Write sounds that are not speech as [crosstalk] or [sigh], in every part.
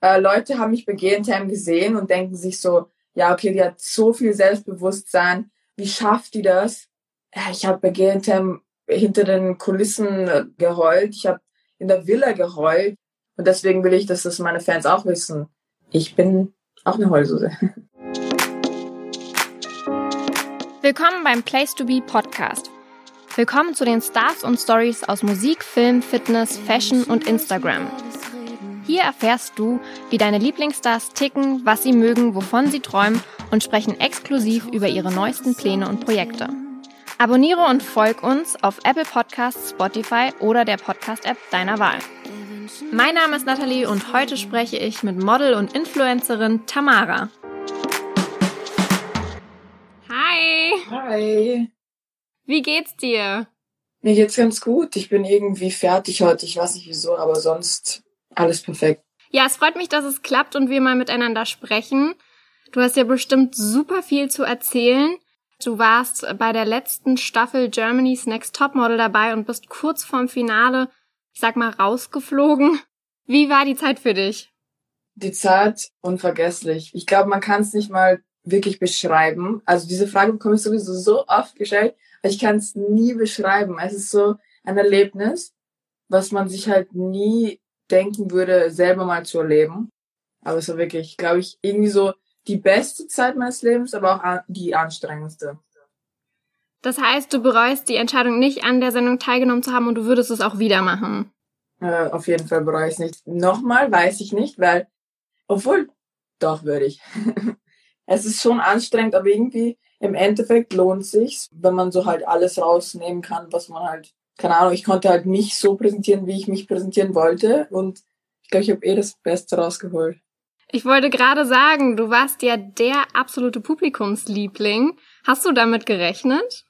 äh, Leute haben mich bei GNTM gesehen und denken sich so, ja, okay, die hat so viel Selbstbewusstsein. Wie schafft die das? Ja, ich habe bei GNTM hinter den Kulissen äh, geheult. Ich habe in der Villa geheult. Und deswegen will ich, dass das meine Fans auch wissen. Ich bin auch eine Heulsuse. [laughs] Willkommen beim Place to Be Podcast. Willkommen zu den Stars und Stories aus Musik, Film, Fitness, Fashion und Instagram. Hier erfährst du, wie deine Lieblingsstars ticken, was sie mögen, wovon sie träumen und sprechen exklusiv über ihre neuesten Pläne und Projekte. Abonniere und folg uns auf Apple Podcasts, Spotify oder der Podcast-App deiner Wahl. Mein Name ist Nathalie und heute spreche ich mit Model und Influencerin Tamara. Hi! Hi! Wie geht's dir? Mir geht's ganz gut. Ich bin irgendwie fertig heute. Ich weiß nicht wieso, aber sonst alles perfekt. Ja, es freut mich, dass es klappt und wir mal miteinander sprechen. Du hast ja bestimmt super viel zu erzählen. Du warst bei der letzten Staffel Germany's Next Topmodel dabei und bist kurz vorm Finale, ich sag mal, rausgeflogen. Wie war die Zeit für dich? Die Zeit unvergesslich. Ich glaube, man kann es nicht mal wirklich beschreiben. Also diese Frage bekomme ich sowieso so oft gestellt, aber ich kann es nie beschreiben. Es ist so ein Erlebnis, was man sich halt nie denken würde, selber mal zu erleben. Aber es war wirklich, glaube ich, irgendwie so die beste Zeit meines Lebens, aber auch die anstrengendste. Das heißt, du bereust die Entscheidung nicht, an der Sendung teilgenommen zu haben und du würdest es auch wieder machen. Äh, auf jeden Fall bereue ich es nicht. Nochmal weiß ich nicht, weil, obwohl, doch würde ich. [laughs] es ist schon anstrengend, aber irgendwie im Endeffekt lohnt sich's, wenn man so halt alles rausnehmen kann, was man halt keine Ahnung, ich konnte halt mich so präsentieren, wie ich mich präsentieren wollte. Und ich glaube, ich habe eh das Beste rausgeholt. Ich wollte gerade sagen, du warst ja der absolute Publikumsliebling. Hast du damit gerechnet?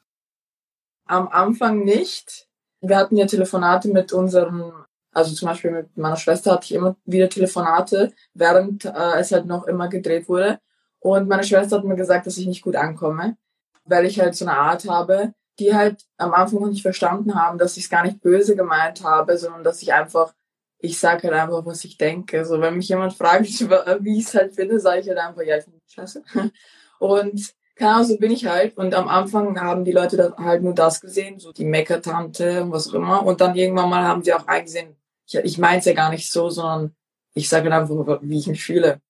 Am Anfang nicht. Wir hatten ja Telefonate mit unserem, also zum Beispiel mit meiner Schwester hatte ich immer wieder Telefonate, während äh, es halt noch immer gedreht wurde. Und meine Schwester hat mir gesagt, dass ich nicht gut ankomme, weil ich halt so eine Art habe, die halt am Anfang noch nicht verstanden haben, dass ich es gar nicht böse gemeint habe, sondern dass ich einfach, ich sage halt einfach, was ich denke. So, wenn mich jemand fragt, [laughs] wie ich es halt finde, sage ich halt einfach, ja, ich finde scheiße. [laughs] Und Ahnung, so bin ich halt. Und am Anfang haben die Leute halt nur das gesehen, so die Meckertante und was auch immer. Und dann irgendwann mal haben sie auch eingesehen, ich, ich meine es ja gar nicht so, sondern ich sage halt einfach, wie ich mich fühle.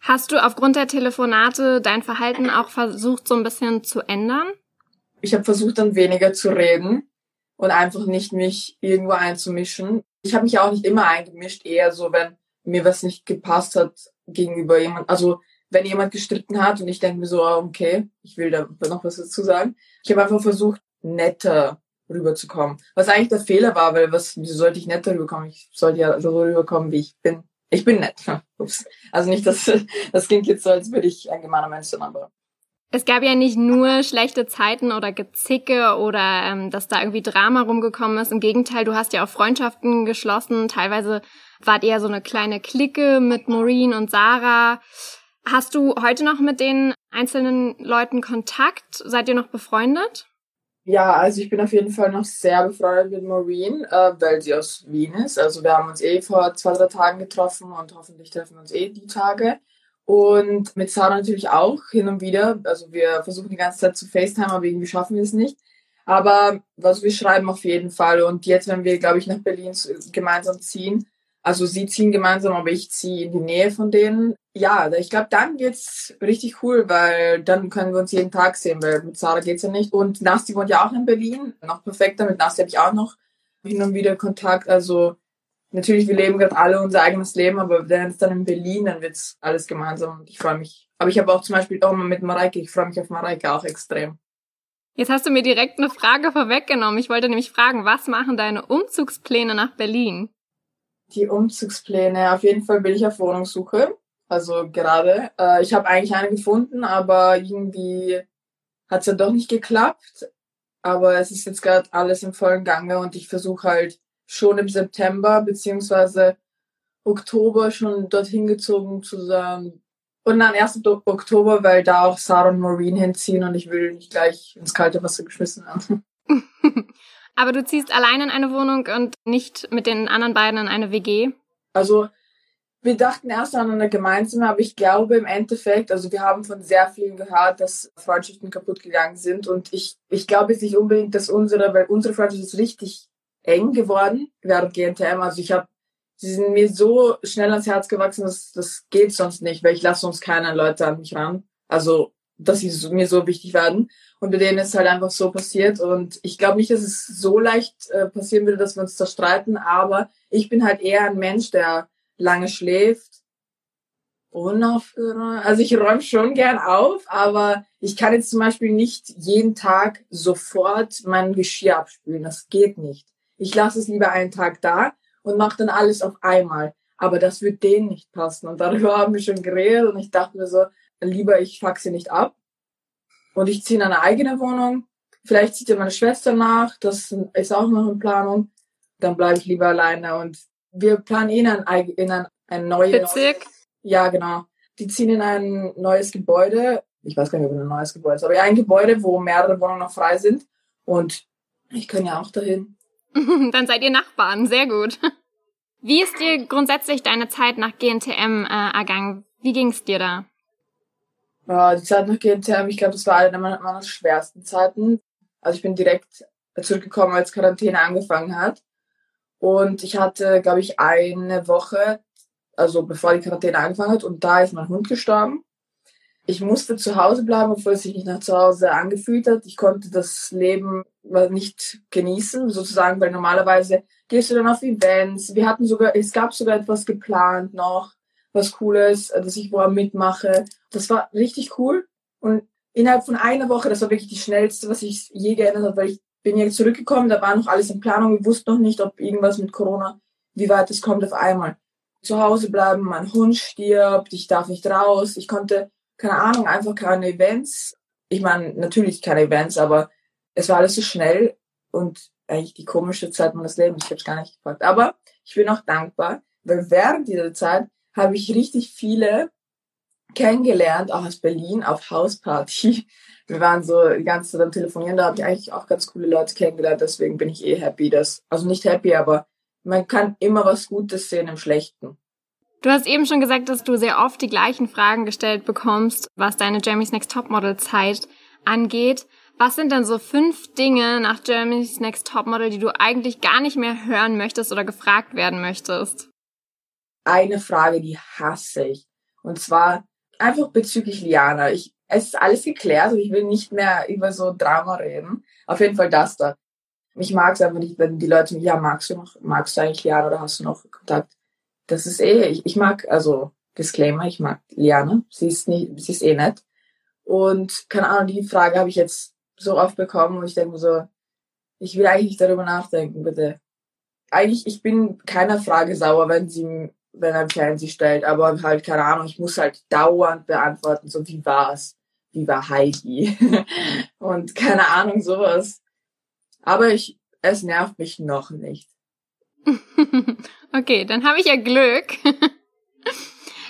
Hast du aufgrund der Telefonate dein Verhalten auch versucht, so ein bisschen zu ändern? Ich habe versucht, dann weniger zu reden und einfach nicht mich irgendwo einzumischen. Ich habe mich auch nicht immer eingemischt, eher so, wenn mir was nicht gepasst hat gegenüber jemand. Also wenn jemand gestritten hat und ich denke mir so, ah, okay, ich will da noch was dazu sagen. Ich habe einfach versucht, netter rüberzukommen. Was eigentlich der Fehler war, weil was, wieso sollte ich netter rüberkommen? Ich sollte ja so rüberkommen, wie ich bin. Ich bin nett. [laughs] Ups. Also nicht, dass [laughs] das klingt jetzt so, als würde ich ein gemeiner Mensch sein, aber es gab ja nicht nur schlechte Zeiten oder Gezicke oder ähm, dass da irgendwie Drama rumgekommen ist. Im Gegenteil, du hast ja auch Freundschaften geschlossen. Teilweise wart ihr so eine kleine Clique mit Maureen und Sarah. Hast du heute noch mit den einzelnen Leuten Kontakt? Seid ihr noch befreundet? Ja, also ich bin auf jeden Fall noch sehr befreundet mit Maureen, äh, weil sie aus Wien ist. Also wir haben uns eh vor zwei, drei Tagen getroffen und hoffentlich treffen wir uns eh die Tage. Und mit Sarah natürlich auch hin und wieder. Also wir versuchen die ganze Zeit zu FaceTime, aber irgendwie schaffen wir es nicht. Aber also wir schreiben auf jeden Fall. Und jetzt, wenn wir, glaube ich, nach Berlin gemeinsam ziehen, also sie ziehen gemeinsam, aber ich ziehe in die Nähe von denen. Ja, ich glaube, dann wird's richtig cool, weil dann können wir uns jeden Tag sehen, weil mit Sarah geht's ja nicht. Und Nasti wohnt ja auch in Berlin, noch perfekter. Mit Nasti habe ich auch noch hin und wieder Kontakt. Also natürlich, wir leben gerade alle unser eigenes Leben, aber wenn es dann in Berlin, dann wird's alles gemeinsam und ich freue mich. Aber ich habe auch zum Beispiel auch mal mit Mareike, ich freue mich auf Mareike auch extrem. Jetzt hast du mir direkt eine Frage vorweggenommen. Ich wollte nämlich fragen, was machen deine Umzugspläne nach Berlin? Die Umzugspläne, auf jeden Fall bin ich auf Wohnungssuche. Also gerade. Äh, ich habe eigentlich eine gefunden, aber irgendwie hat es ja doch nicht geklappt. Aber es ist jetzt gerade alles im vollen Gange und ich versuche halt schon im September beziehungsweise Oktober schon dorthin gezogen zu sein. Und dann erst Oktober, weil da auch Sarah und Maureen hinziehen und ich will nicht gleich ins kalte Wasser geschmissen werden. [laughs] Aber du ziehst allein in eine Wohnung und nicht mit den anderen beiden in eine WG? Also wir dachten erst an eine gemeinsame, aber ich glaube im Endeffekt, also wir haben von sehr vielen gehört, dass Freundschaften kaputt gegangen sind und ich, ich glaube jetzt nicht unbedingt, dass unsere, weil unsere Freundschaft ist richtig eng geworden während GNTM. Also ich habe, sie sind mir so schnell ans Herz gewachsen, dass das geht sonst nicht, weil ich lasse sonst keine Leute an mich ran. Also, dass sie mir so wichtig werden. Und bei denen ist halt einfach so passiert. Und ich glaube nicht, dass es so leicht äh, passieren würde, dass wir uns zerstreiten, aber ich bin halt eher ein Mensch, der lange schläft. Unaufhörend. Also ich räume schon gern auf, aber ich kann jetzt zum Beispiel nicht jeden Tag sofort mein Geschirr abspülen. Das geht nicht. Ich lasse es lieber einen Tag da und mache dann alles auf einmal. Aber das wird denen nicht passen. Und darüber haben wir schon geredet und ich dachte mir so, lieber ich fuck sie nicht ab. Und ich ziehe in eine eigene Wohnung. Vielleicht zieht ja meine Schwester nach. Das ist auch noch in Planung. Dann bleibe ich lieber alleine. Und wir planen eh in ein, in ein, ein neues... Bezirk? Ja, genau. Die ziehen in ein neues Gebäude. Ich weiß gar nicht, ob es ein neues Gebäude ist, aber ein Gebäude, wo mehrere Wohnungen noch frei sind. Und ich kann ja auch dahin. [laughs] Dann seid ihr Nachbarn, sehr gut. [laughs] Wie ist dir grundsätzlich deine Zeit nach GNTM äh, ergangen? Wie ging es dir da? Ja, die Zeit nach GNTM, ich glaube, das war eine meiner, meiner schwersten Zeiten. Also ich bin direkt zurückgekommen, als Quarantäne angefangen hat. Und ich hatte, glaube ich, eine Woche, also bevor die Quarantäne angefangen hat, und da ist mein Hund gestorben ich musste zu Hause bleiben, obwohl es sich nicht nach zu Hause angefühlt hat. Ich konnte das Leben nicht genießen, sozusagen, weil normalerweise gehst du dann auf Events. Wir hatten sogar, es gab sogar etwas geplant noch, was Cooles, dass ich wo mitmache. Das war richtig cool. Und innerhalb von einer Woche, das war wirklich die schnellste, was ich je geändert habe, weil ich bin jetzt zurückgekommen, da war noch alles in Planung. Ich wusste noch nicht, ob irgendwas mit Corona, wie weit es kommt auf einmal. Zu Hause bleiben, mein Hund stirbt, ich darf nicht raus. Ich konnte keine Ahnung, einfach keine Events. Ich meine, natürlich keine Events, aber es war alles so schnell und eigentlich die komische Zeit meines Lebens. Ich habe es gar nicht gefragt. Aber ich bin auch dankbar, weil während dieser Zeit habe ich richtig viele kennengelernt, auch aus Berlin auf Hausparty. [laughs] Wir waren so die ganze Zeit am Telefonieren, da habe ich eigentlich auch ganz coole Leute kennengelernt, deswegen bin ich eh happy, dass, also nicht happy, aber man kann immer was Gutes sehen im Schlechten. Du hast eben schon gesagt, dass du sehr oft die gleichen Fragen gestellt bekommst, was deine Jeremy's Next Topmodel Zeit angeht. Was sind denn so fünf Dinge nach Jeremy's Next Topmodel, die du eigentlich gar nicht mehr hören möchtest oder gefragt werden möchtest? Eine Frage, die hasse ich. Und zwar einfach bezüglich Liana. Ich, es ist alles geklärt und ich will nicht mehr über so Drama reden. Auf jeden Fall das da. Ich mag es einfach nicht, wenn die Leute mich, ja, magst du noch, magst du eigentlich Liana oder hast du noch Kontakt? Das ist eh, ich, ich mag, also Disclaimer, ich mag Liane, sie ist nicht, sie ist eh nett. Und keine Ahnung, die Frage habe ich jetzt so oft bekommen und ich denke mir so, ich will eigentlich darüber nachdenken, bitte. Eigentlich, ich bin keiner Frage sauer, wenn sie, wenn ein Fan sie stellt, aber halt, keine Ahnung, ich muss halt dauernd beantworten, so wie war's? Wie war Heidi? [laughs] und keine Ahnung, sowas. Aber ich, es nervt mich noch nicht. [laughs] okay, dann habe ich ja Glück. [laughs]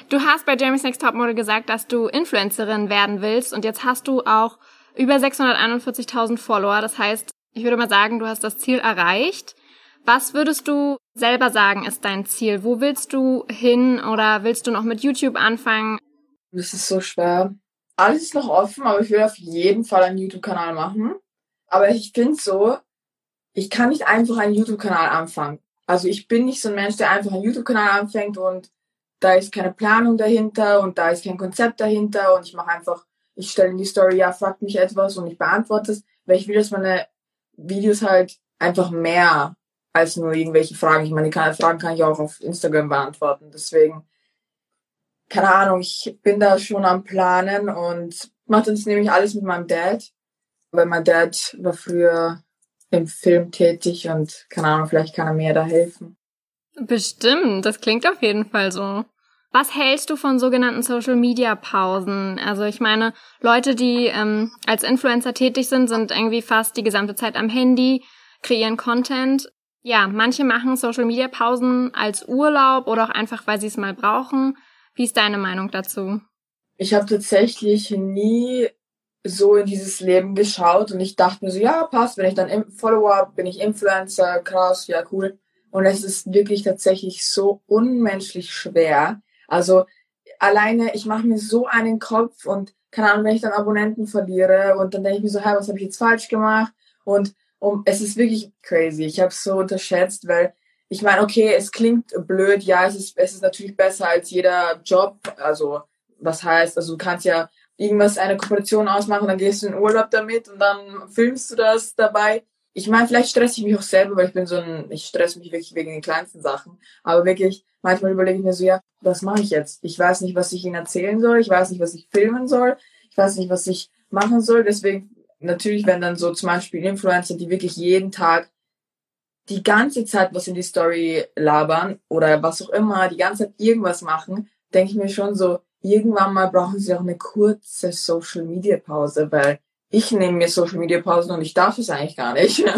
Du hast bei Jeremy's Next Topmodel gesagt, dass du Influencerin werden willst und jetzt hast du auch über 641.000 Follower. Das heißt, ich würde mal sagen, du hast das Ziel erreicht. Was würdest du selber sagen, ist dein Ziel? Wo willst du hin oder willst du noch mit YouTube anfangen? Das ist so schwer. Alles ist noch offen, aber ich will auf jeden Fall einen YouTube-Kanal machen. Aber ich finde so, ich kann nicht einfach einen YouTube-Kanal anfangen. Also ich bin nicht so ein Mensch, der einfach einen YouTube-Kanal anfängt und da ist keine Planung dahinter und da ist kein Konzept dahinter und ich mache einfach, ich stelle in die Story, ja, fragt mich etwas und ich beantworte es, weil ich will, dass meine Videos halt einfach mehr als nur irgendwelche Fragen. Ich meine, die Fragen kann ich auch auf Instagram beantworten. Deswegen, keine Ahnung, ich bin da schon am Planen und mache das nämlich alles mit meinem Dad. Weil mein Dad war früher im Film tätig und keine Ahnung, vielleicht kann er mir da helfen. Bestimmt, das klingt auf jeden Fall so. Was hältst du von sogenannten Social Media Pausen? Also ich meine, Leute, die ähm, als Influencer tätig sind, sind irgendwie fast die gesamte Zeit am Handy, kreieren Content. Ja, manche machen Social Media Pausen als Urlaub oder auch einfach, weil sie es mal brauchen. Wie ist deine Meinung dazu? Ich habe tatsächlich nie so in dieses Leben geschaut und ich dachte mir so, ja, passt, wenn ich dann Follower, bin ich Influencer, krass, ja, cool. Und es ist wirklich tatsächlich so unmenschlich schwer, Also alleine, ich mache mir so einen Kopf und keine Ahnung, wenn ich dann Abonnenten verliere und dann denke ich mir so, hey, was habe ich jetzt falsch gemacht? Und um, es ist wirklich crazy. Ich habe es so unterschätzt, weil ich meine, okay, es klingt blöd, ja, es ist, es ist natürlich besser als jeder Job. Also, was heißt, also du kannst ja irgendwas, eine Kooperation ausmachen, dann gehst du in Urlaub damit und dann filmst du das dabei. Ich meine, vielleicht stresse ich mich auch selber, weil ich bin so ein, ich stresse mich wirklich wegen den kleinsten Sachen. Aber wirklich, manchmal überlege ich mir so, ja, was mache ich jetzt? Ich weiß nicht, was ich ihnen erzählen soll, ich weiß nicht, was ich filmen soll, ich weiß nicht, was ich machen soll. Deswegen, natürlich, wenn dann so zum Beispiel Influencer, die wirklich jeden Tag die ganze Zeit was in die Story labern oder was auch immer, die ganze Zeit irgendwas machen, denke ich mir schon so, irgendwann mal brauchen sie auch eine kurze Social Media Pause, weil ich nehme mir Social Media Pausen und ich darf es eigentlich gar nicht. [laughs]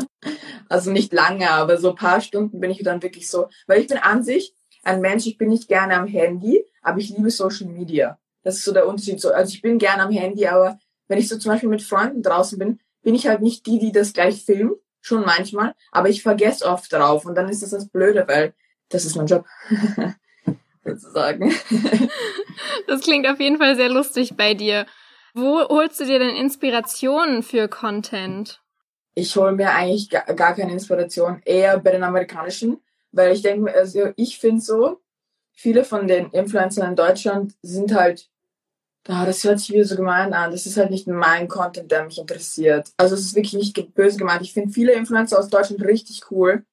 Also nicht lange, aber so paar Stunden bin ich dann wirklich so, weil ich bin an sich ein Mensch, ich bin nicht gerne am Handy, aber ich liebe Social Media. Das ist so der Unterschied. Also ich bin gerne am Handy, aber wenn ich so zum Beispiel mit Freunden draußen bin, bin ich halt nicht die, die das gleich filmt, schon manchmal, aber ich vergesse oft drauf und dann ist das das Blöde, weil das ist mein Job. [laughs] sozusagen. [laughs] Das klingt auf jeden Fall sehr lustig bei dir. Wo holst du dir denn Inspirationen für Content? Ich hole mir eigentlich gar, gar keine Inspiration, eher bei den amerikanischen, weil ich denke, also ich finde so, viele von den Influencern in Deutschland sind halt, ah, das hört sich wieder so gemein an, das ist halt nicht mein Content, der mich interessiert. Also es ist wirklich nicht böse gemeint. Ich finde viele Influencer aus Deutschland richtig cool.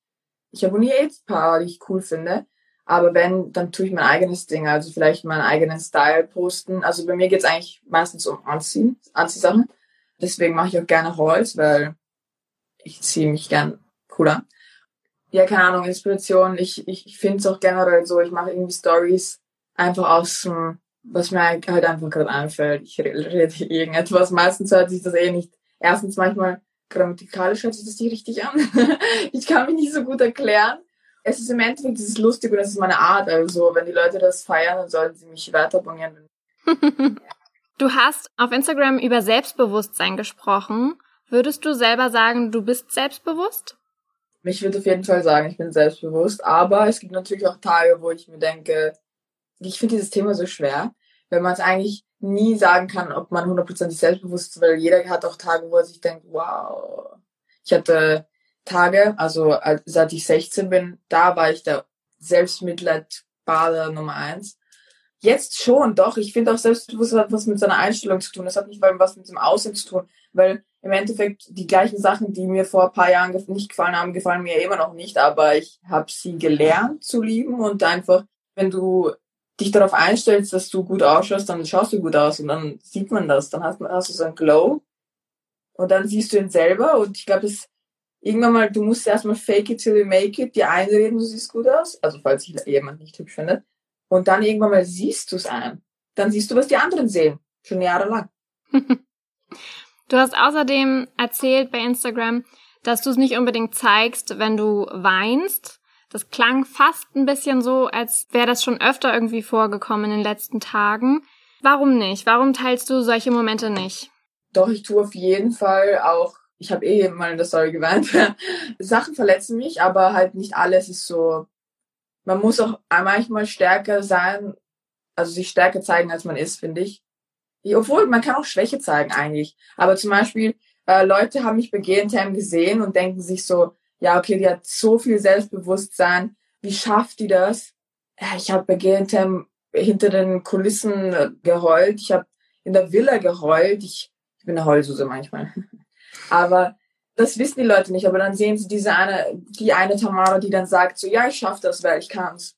Ich abonniere jetzt ein paar, die ich cool finde. Aber wenn, dann tue ich mein eigenes Ding, also vielleicht meinen eigenen Style posten. Also bei mir geht's eigentlich meistens um Anziehen, Anziehsachen. Deswegen mache ich auch gerne Hauls, weil ich ziehe mich gern cooler. Ja, keine Ahnung, Inspiration. Ich, ich, ich finde es auch generell so, ich mache irgendwie Stories einfach aus dem, was mir halt einfach gerade einfällt. Ich rede irgendetwas. Meistens hört sich das eh nicht. Erstens manchmal grammatikalisch hört sich das nicht richtig an. [laughs] ich kann mich nicht so gut erklären es ist im Endeffekt es ist lustig und es ist meine Art. Also wenn die Leute das feiern, dann sollten sie mich weiter abonnieren. [laughs] du hast auf Instagram über Selbstbewusstsein gesprochen. Würdest du selber sagen, du bist selbstbewusst? Ich würde auf jeden Fall sagen, ich bin selbstbewusst. Aber es gibt natürlich auch Tage, wo ich mir denke, ich finde dieses Thema so schwer, wenn man es eigentlich nie sagen kann, ob man hundertprozentig selbstbewusst ist, weil jeder hat auch Tage, wo er sich denkt, wow. Ich hatte Tage, also seit ich 16 bin, da war ich der Selbstmitleidbader Nummer eins. Jetzt schon, doch. Ich finde auch Selbstbewusstsein hat was mit seiner Einstellung zu tun. Das hat nicht was mit dem Aussehen zu tun, weil im Endeffekt die gleichen Sachen, die mir vor ein paar Jahren nicht gefallen haben, gefallen mir immer noch nicht. Aber ich habe sie gelernt zu lieben und einfach, wenn du dich darauf einstellst, dass du gut ausschaust, dann schaust du gut aus und dann sieht man das. Dann hast, hast du so einen Glow und dann siehst du ihn selber und ich glaube, das irgendwann mal, du musst erstmal fake it till you make it, dir einreden, du siehst gut aus, also falls sich jemand nicht hübsch findet, und dann irgendwann mal siehst du es ein. Dann siehst du, was die anderen sehen, schon jahrelang. [laughs] du hast außerdem erzählt bei Instagram, dass du es nicht unbedingt zeigst, wenn du weinst. Das klang fast ein bisschen so, als wäre das schon öfter irgendwie vorgekommen in den letzten Tagen. Warum nicht? Warum teilst du solche Momente nicht? Doch, ich tue auf jeden Fall auch ich habe eh mal in der Story geweint. [laughs] Sachen verletzen mich, aber halt nicht alles ist so. Man muss auch manchmal stärker sein, also sich stärker zeigen, als man ist, finde ich. Obwohl, man kann auch Schwäche zeigen eigentlich. Aber zum Beispiel, äh, Leute haben mich bei GNTM gesehen und denken sich so, ja, okay, die hat so viel Selbstbewusstsein. Wie schafft die das? Ich habe bei GNTM hinter den Kulissen äh, geheult. Ich habe in der Villa geheult. Ich, ich bin eine Heulsuse manchmal. [laughs] Aber das wissen die Leute nicht. Aber dann sehen sie diese eine, die eine Tamara, die dann sagt so, ja, ich schaff das, weil ich kann's.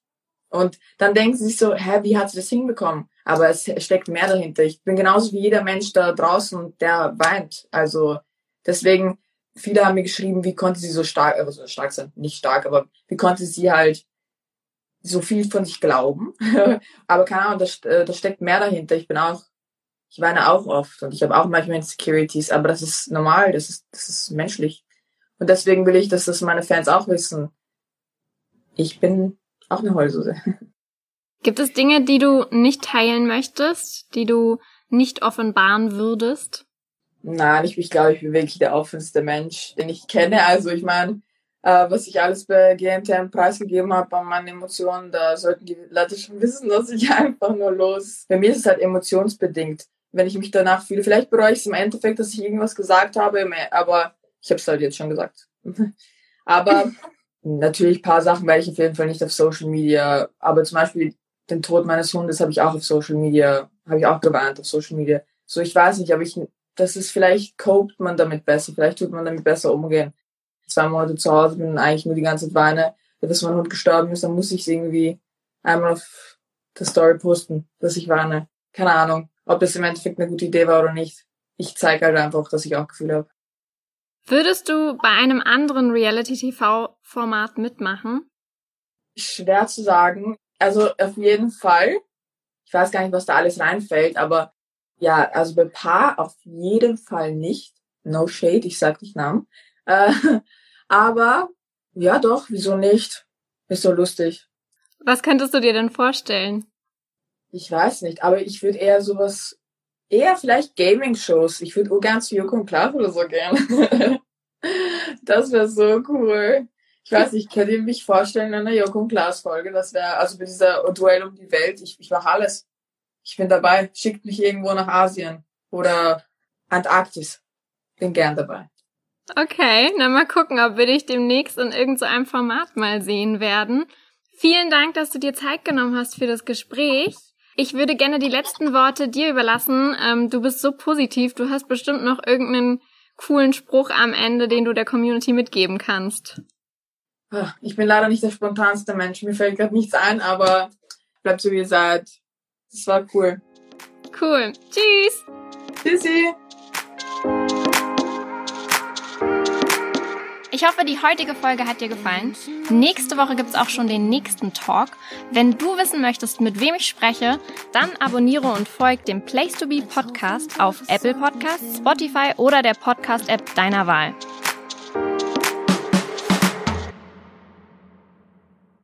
Und dann denken sie sich so, hä, wie hat sie das hinbekommen? Aber es steckt mehr dahinter. Ich bin genauso wie jeder Mensch da draußen, der weint. Also deswegen, viele haben mir geschrieben, wie konnte sie so stark, also stark sein, nicht stark, aber wie konnte sie halt so viel von sich glauben. [laughs] aber keine Ahnung, äh, da steckt mehr dahinter. Ich bin auch ich weine auch oft und ich habe auch manchmal Insecurities, aber das ist normal, das ist, das ist menschlich. Und deswegen will ich, dass das meine Fans auch wissen. Ich bin auch eine Heulsuse. [laughs] Gibt es Dinge, die du nicht teilen möchtest, die du nicht offenbaren würdest? Nein, ich, ich glaube, ich bin wirklich der offenste Mensch, den ich kenne. Also ich meine, äh, was ich alles bei GNTM preisgegeben habe an meinen Emotionen, da sollten die Leute schon wissen, dass ich [laughs] einfach nur los. Bei mir ist es halt emotionsbedingt. Wenn ich mich danach fühle, vielleicht bereue ich es im Endeffekt, dass ich irgendwas gesagt habe, aber ich habe es halt jetzt schon gesagt. [laughs] aber natürlich paar Sachen werde ich auf jeden Fall nicht auf Social Media, aber zum Beispiel den Tod meines Hundes habe ich auch auf Social Media, habe ich auch gewarnt auf Social Media. So, ich weiß nicht, aber ich, das ist vielleicht copt man damit besser, vielleicht tut man damit besser umgehen zwei Monate zu Hause bin eigentlich nur die ganze Zeit weine, dass mein Hund gestorben ist, dann muss ich es irgendwie einmal auf der Story posten, dass ich weine. Keine Ahnung, ob das im Endeffekt eine gute Idee war oder nicht. Ich zeige halt einfach, dass ich auch Gefühle habe. Würdest du bei einem anderen Reality-TV-Format mitmachen? Schwer zu sagen. Also auf jeden Fall. Ich weiß gar nicht, was da alles reinfällt, aber ja, also bei Paar auf jeden Fall nicht. No shade, ich sag nicht Namen. Äh, [laughs] aber ja doch, wieso nicht? Ist so lustig. Was könntest du dir denn vorstellen? Ich weiß nicht, aber ich würde eher sowas, eher vielleicht Gaming-Shows. Ich würde ganz zu Joko und Klaas oder so gern. [laughs] das wäre so cool. Ich weiß nicht, könnt ihr mich vorstellen in einer Joko und Klaas Folge? Das wäre, also mit dieser Duell um die Welt. Ich, ich mache alles. Ich bin dabei. Schickt mich irgendwo nach Asien oder Antarktis. Bin gern dabei. Okay, na mal gucken, ob wir dich demnächst in irgendeinem Format mal sehen werden. Vielen Dank, dass du dir Zeit genommen hast für das Gespräch. Ich würde gerne die letzten Worte dir überlassen. Ähm, du bist so positiv, du hast bestimmt noch irgendeinen coolen Spruch am Ende, den du der Community mitgeben kannst. Ah, ich bin leider nicht der spontanste Mensch. Mir fällt gerade nichts ein, aber bleibt so wie ihr seid. Das war cool. Cool. Tschüss. Tschüssi. Ich hoffe, die heutige Folge hat dir gefallen. Nächste Woche gibt es auch schon den nächsten Talk. Wenn du wissen möchtest, mit wem ich spreche, dann abonniere und folg dem Place to Be Podcast auf Apple Podcasts, Spotify oder der Podcast-App deiner Wahl.